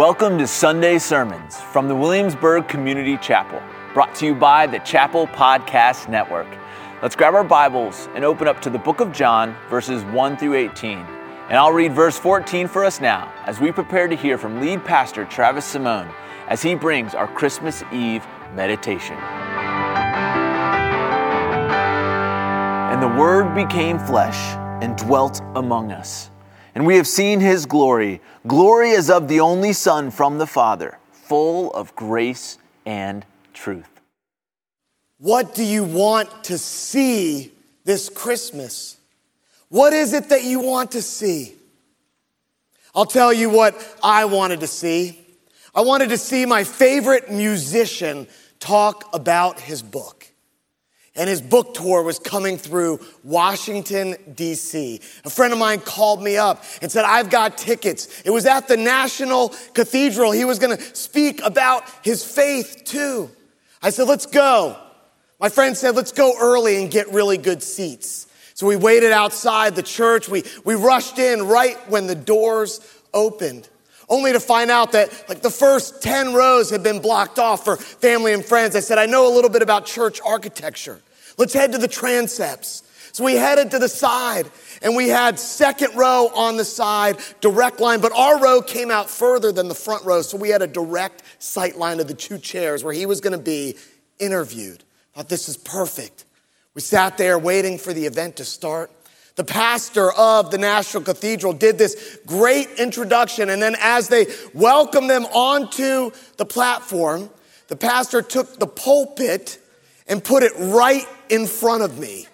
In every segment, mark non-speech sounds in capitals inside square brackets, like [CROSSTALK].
Welcome to Sunday Sermons from the Williamsburg Community Chapel, brought to you by the Chapel Podcast Network. Let's grab our Bibles and open up to the book of John, verses 1 through 18. And I'll read verse 14 for us now as we prepare to hear from lead pastor Travis Simone as he brings our Christmas Eve meditation. And the Word became flesh and dwelt among us. And we have seen his glory. Glory as of the only Son from the Father, full of grace and truth. What do you want to see this Christmas? What is it that you want to see? I'll tell you what I wanted to see. I wanted to see my favorite musician talk about his book and his book tour was coming through Washington, D.C. A friend of mine called me up and said, I've got tickets. It was at the National Cathedral. He was going to speak about his faith too. I said, let's go. My friend said, let's go early and get really good seats. So we waited outside the church. We, we rushed in right when the doors opened only to find out that like the first 10 rows had been blocked off for family and friends. I said, I know a little bit about church architecture. Let's head to the transepts. So we headed to the side and we had second row on the side, direct line, but our row came out further than the front row. So we had a direct sight line to the two chairs where he was going to be interviewed. Thought this is perfect. We sat there waiting for the event to start. The pastor of the National Cathedral did this great introduction, and then as they welcomed them onto the platform, the pastor took the pulpit and put it right in front of me.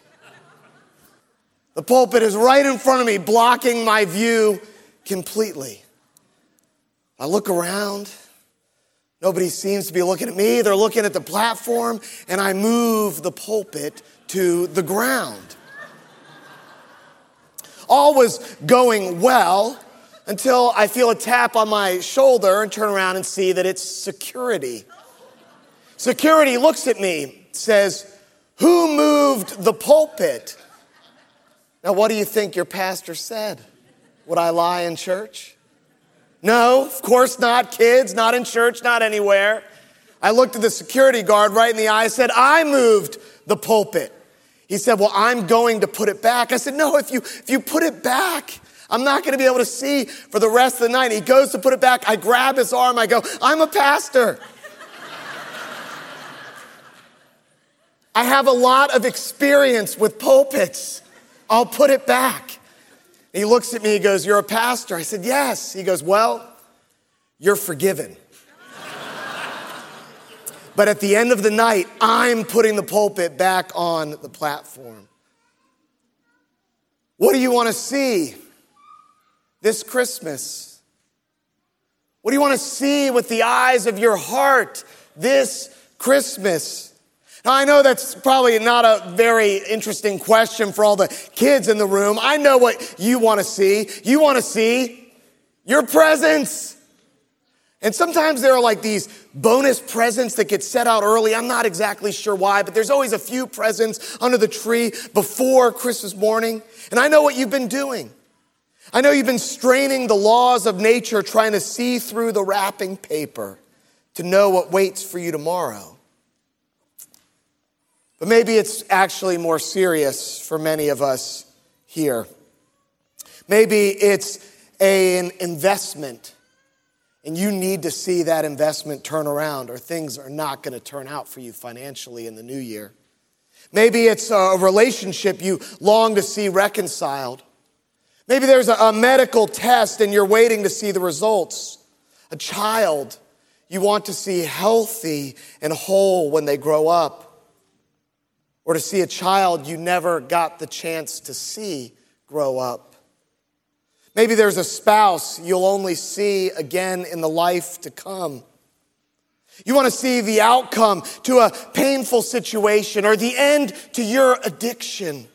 The pulpit is right in front of me, blocking my view completely. I look around. Nobody seems to be looking at me. They're looking at the platform, and I move the pulpit to the ground. All was going well until I feel a tap on my shoulder and turn around and see that it's security. Security looks at me, says, Who moved the pulpit? Now, what do you think your pastor said? Would I lie in church? No, of course not. Kids, not in church, not anywhere. I looked at the security guard right in the eye, said, I moved the pulpit. He said, Well, I'm going to put it back. I said, No, if you, if you put it back, I'm not going to be able to see for the rest of the night. He goes to put it back. I grab his arm. I go, I'm a pastor. I have a lot of experience with pulpits. I'll put it back. he looks at me. He goes, You're a pastor. I said, Yes. He goes, Well, you're forgiven. But at the end of the night, I'm putting the pulpit back on the platform. What do you want to see this Christmas? What do you want to see with the eyes of your heart this Christmas? Now, I know that's probably not a very interesting question for all the kids in the room. I know what you want to see. You want to see your presents. And sometimes there are like these bonus presents that get set out early. I'm not exactly sure why, but there's always a few presents under the tree before Christmas morning. And I know what you've been doing. I know you've been straining the laws of nature, trying to see through the wrapping paper to know what waits for you tomorrow. But maybe it's actually more serious for many of us here. Maybe it's an investment and you need to see that investment turn around, or things are not going to turn out for you financially in the new year. Maybe it's a relationship you long to see reconciled. Maybe there's a, medical test and you're waiting to see the results. A child you want to see healthy and whole when they grow up. Or to see a child you never got the chance to see grow up. Maybe there's a spouse you'll only see again in the life to come. You want to see the outcome to a painful situation or the end to your addiction.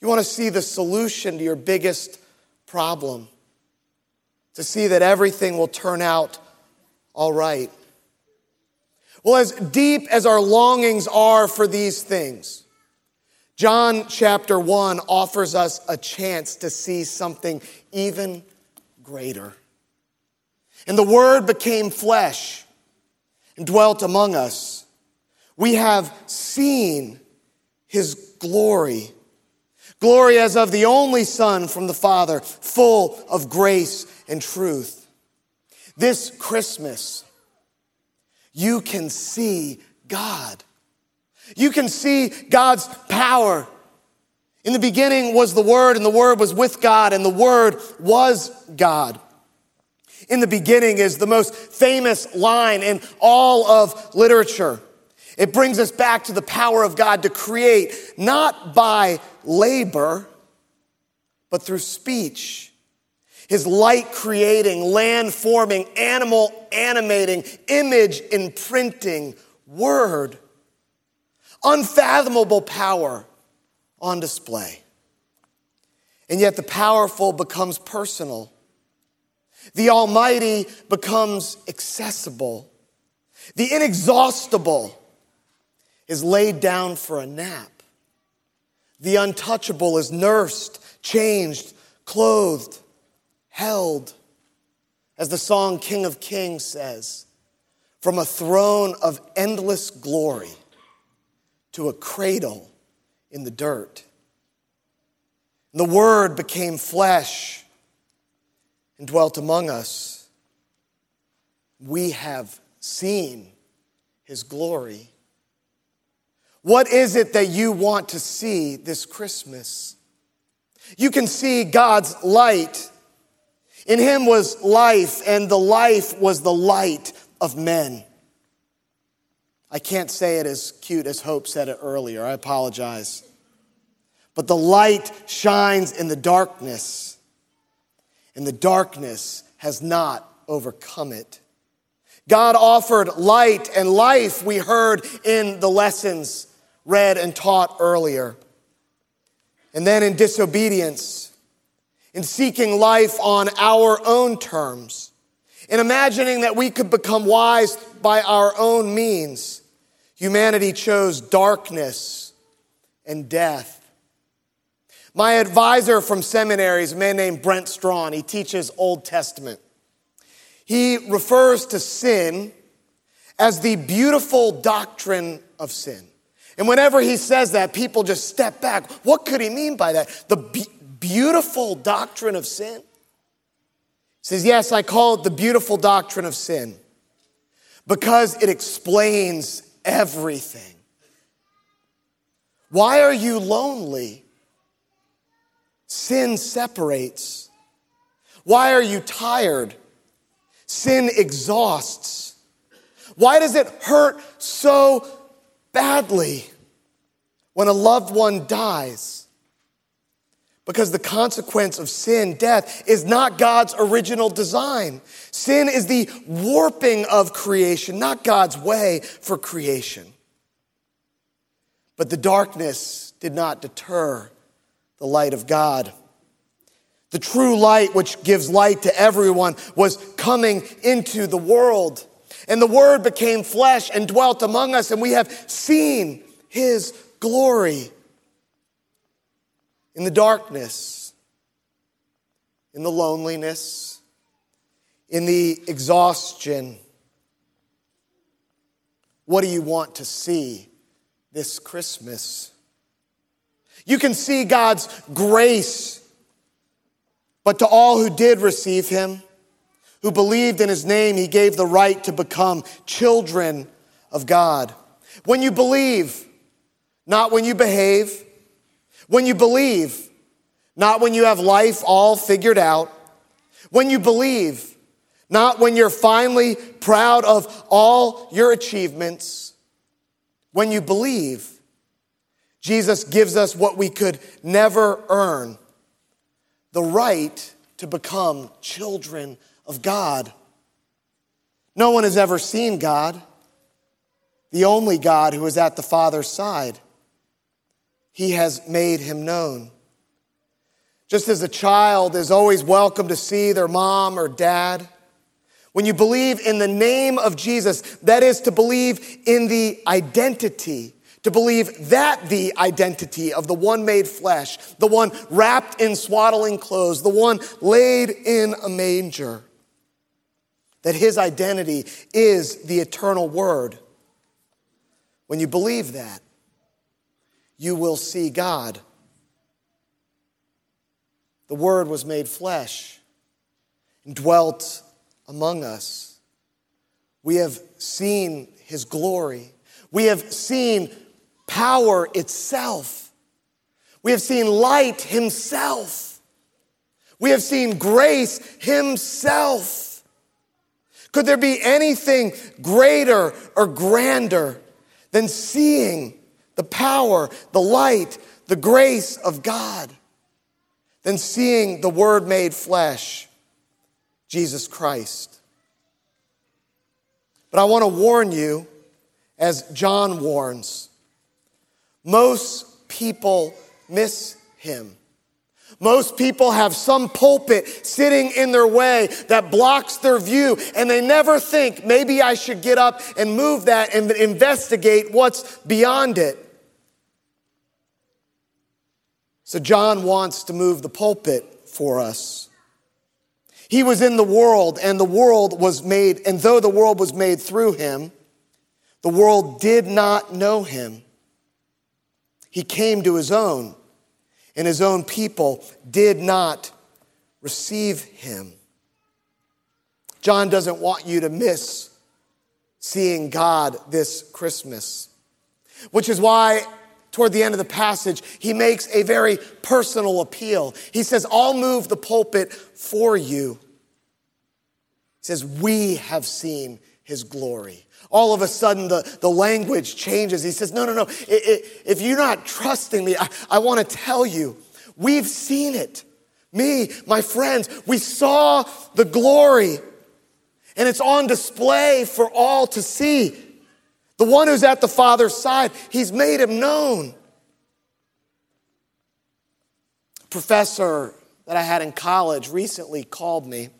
You want to see the solution to your biggest problem. To see that everything will turn out all right. Well, as deep as our longings are for these things, John chapter 1 offers us a chance to see something even greater. And the Word became flesh and dwelt among us. We have seen his glory. Glory as of the only Son from the Father, full of grace and truth. This Christmas, you can see God. You can see God's power. In the beginning was the Word, and the Word was with God, and the Word was God. In the beginning is the most famous line in all of literature. It brings us back to the power of God to create, not by labor, but through speech. His light creating, land forming, animal animating, image imprinting, word. Unfathomable power on display. And yet the powerful becomes personal. The Almighty becomes accessible. The inexhaustible is laid down for a nap. The untouchable is nursed, changed, clothed, held. As the song King of Kings says, from a throne of endless glory to a cradle in the dirt. And the Word became flesh and dwelt among us. We have seen His glory. What is it that you want to see this Christmas? You can see God's light. In Him was life, and the life was the light of men. I can't say it as cute as Hope said it earlier. I apologize. But the light shines in the darkness, and the darkness has not overcome it. God offered light and life, we heard in the lessons read and taught earlier. And then in disobedience, in seeking life on our own terms, in imagining that we could become wise by our own means, Humanity chose darkness and death. My advisor from seminary is a man named Brent Strawn. He teaches Old Testament. He refers to sin as the beautiful doctrine of sin. And whenever he says that, people just step back. What could he mean by that? The be- beautiful doctrine of sin? He says, Yes, I call it the beautiful doctrine of sin because it explains everything. Why are you lonely? Sin separates. Why are you tired? Sin exhausts. Why does it hurt so badly when a loved one dies? Because the consequence of sin, death, is not God's original design. Sin is the warping of creation, not God's way for creation. But the darkness did not deter the light of God. The true light, which gives light to everyone, was coming into the world. And the Word became flesh and dwelt among us, and we have seen His glory in the darkness, in the loneliness, in the exhaustion. What do you want to see this Christmas? You can see God's grace, but to all who did receive Him, who believed in His name, He gave the right to become children of God. When you believe, not when you behave, when you believe, not when you have life all figured out, when you believe, not when you're finally proud of all your achievements. When you believe, Jesus gives us what we could never earn the right to become children of God. No one has ever seen God, the only God who is at the Father's side. He has made him known. Just as a child is always welcome to see their mom or dad, when you believe in the name of Jesus, that is to believe in the identity, to believe that the identity of the one made flesh, the one wrapped in swaddling clothes, the one laid in a manger. that his identity is the eternal word. When you believe that, you will see God. The word was made flesh and dwelt among us. We have seen his glory. We have seen power itself. We have seen light himself. We have seen grace himself. Could there be anything greater or grander than seeing the power, the light, the grace of God? Than seeing the Word made flesh, Jesus Christ? But I want to warn you, as John warns, most people miss him. Most people have some pulpit sitting in their way that blocks their view, and they never think, maybe I should get up and move that and investigate what's beyond it. So, John wants to move the pulpit for us. He was in the world, and the world was made, and though the world was made through him, the world did not know him. He came to his own, and his own people did not receive him. John doesn't want you to miss seeing God this Christmas, which is why toward the end of the passage, he makes a very personal appeal. He says, I'll move the pulpit for you He says, We have seen his glory. All of a sudden, the, the language changes. He says, No, no, no. It, it, if you're not trusting me, I, I want to tell you, we've seen it. Me, my friends, we saw the glory, and it's on display for all to see. The one who's at the Father's side, he's made him known. A professor that I had in college recently called me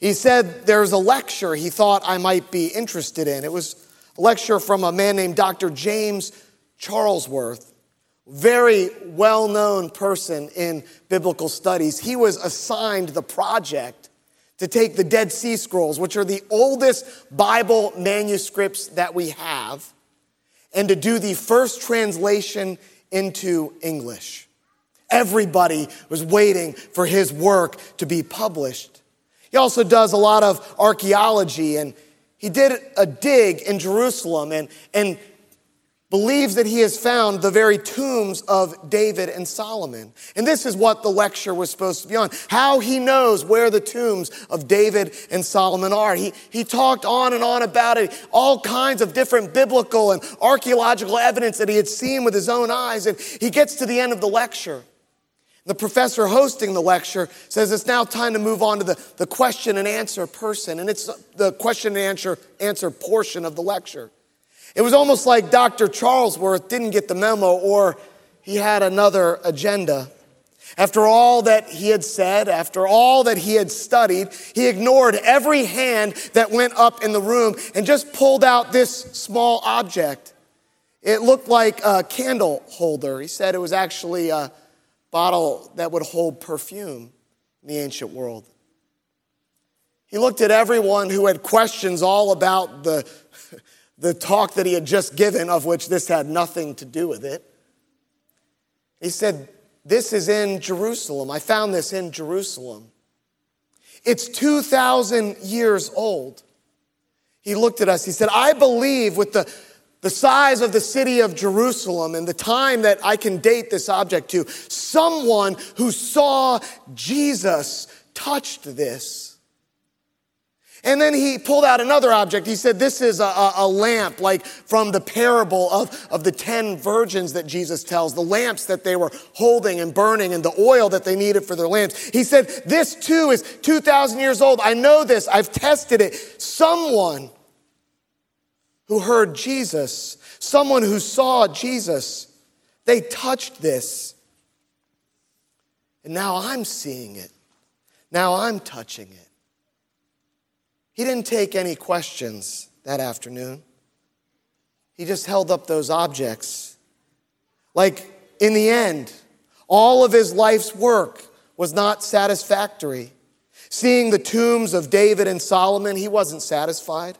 he said there's a lecture he thought I might be interested in. It was a lecture from a man named Dr. James Charlesworth, very well known person in biblical studies. He was assigned the project to take the Dead Sea Scrolls, which are the oldest Bible manuscripts that we have, and to do the first translation into English. Everybody was waiting for his work to be published. He also does a lot of archaeology and he did a dig in Jerusalem and, and believes that he has found the very tombs of David and Solomon. And this is what the lecture was supposed to be on how he knows where the tombs of David and Solomon are. He, he talked on and on about it, all kinds of different biblical and archaeological evidence that he had seen with his own eyes. And he gets to the end of the lecture. The professor hosting the lecture says it's now time to move on to the, the question and answer person, and it's the question and answer, answer portion of the lecture. It was almost like Dr. Charlesworth didn't get the memo or he had another agenda. After all that he had said, after all that he had studied, he ignored every hand that went up in the room and just pulled out this small object. It looked like a candle holder. He said it was actually a bottle that would hold perfume in the ancient world. He looked at everyone who had questions all about the, [LAUGHS] the talk that he had just given, of which this had nothing to do with it. He said, This is in Jerusalem. I found this in Jerusalem. It's 2,000 years old. He looked at us. He said, I believe with the the size of the city of Jerusalem and the time that I can date this object to, someone who saw Jesus touched this. And then he pulled out another object. He said, This is a, a, lamp, like from the parable of, of the 10 virgins that Jesus tells, the lamps that they were holding and burning and the oil that they needed for their lamps. He said, This too is 2,000 years old. I know this. I've tested it. Someone who heard Jesus, someone who saw Jesus, they touched this. And now I'm seeing it. Now I'm touching it. He didn't take any questions that afternoon. He just held up those objects. Like in the end, all of his life's work was not satisfactory. Seeing the tombs of David and Solomon, he wasn't satisfied.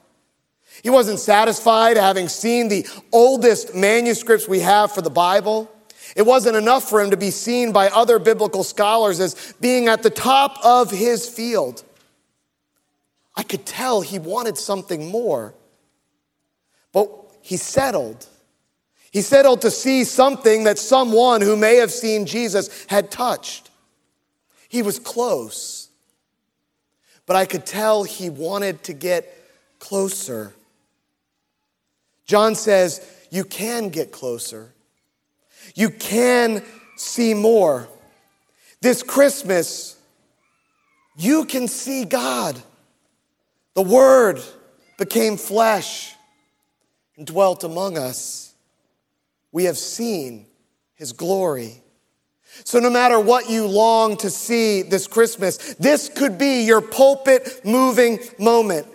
He wasn't satisfied having seen the oldest manuscripts we have for the Bible. It wasn't enough for him to be seen by other biblical scholars as being at the top of his field. I could tell he wanted something more. But he settled. He settled to see something that someone who may have seen Jesus had touched. He was close. But I could tell he wanted to get closer. John says, You can get closer. You can see more. This Christmas, you can see God. The Word became flesh and dwelt among us. We have seen His glory. So, no matter what you long to see this Christmas, this could be your pulpit moving moment.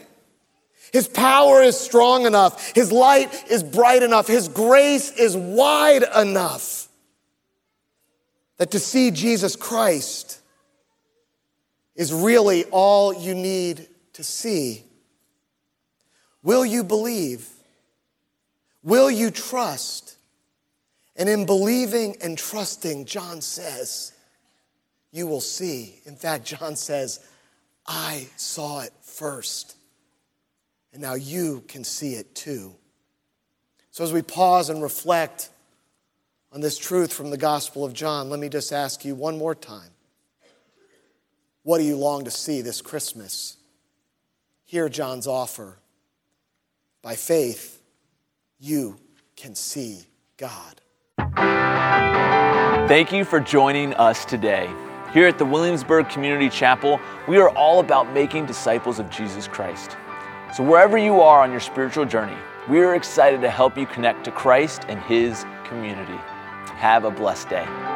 His power is strong enough. His light is bright enough. His grace is wide enough that to see Jesus Christ is really all you need to see. Will you believe? Will you trust? And in believing and trusting, John says, you will see. In fact, John says, I saw it first. And now you can see it too. So, as we pause and reflect on this truth from the Gospel of John, let me just ask you one more time what do you long to see this Christmas? Hear John's offer. By faith, you can see God. Thank you for joining us today. Here at the Williamsburg Community Chapel, we are all about making disciples of Jesus Christ. So, wherever you are on your spiritual journey, we are excited to help you connect to Christ and His community. Have a blessed day.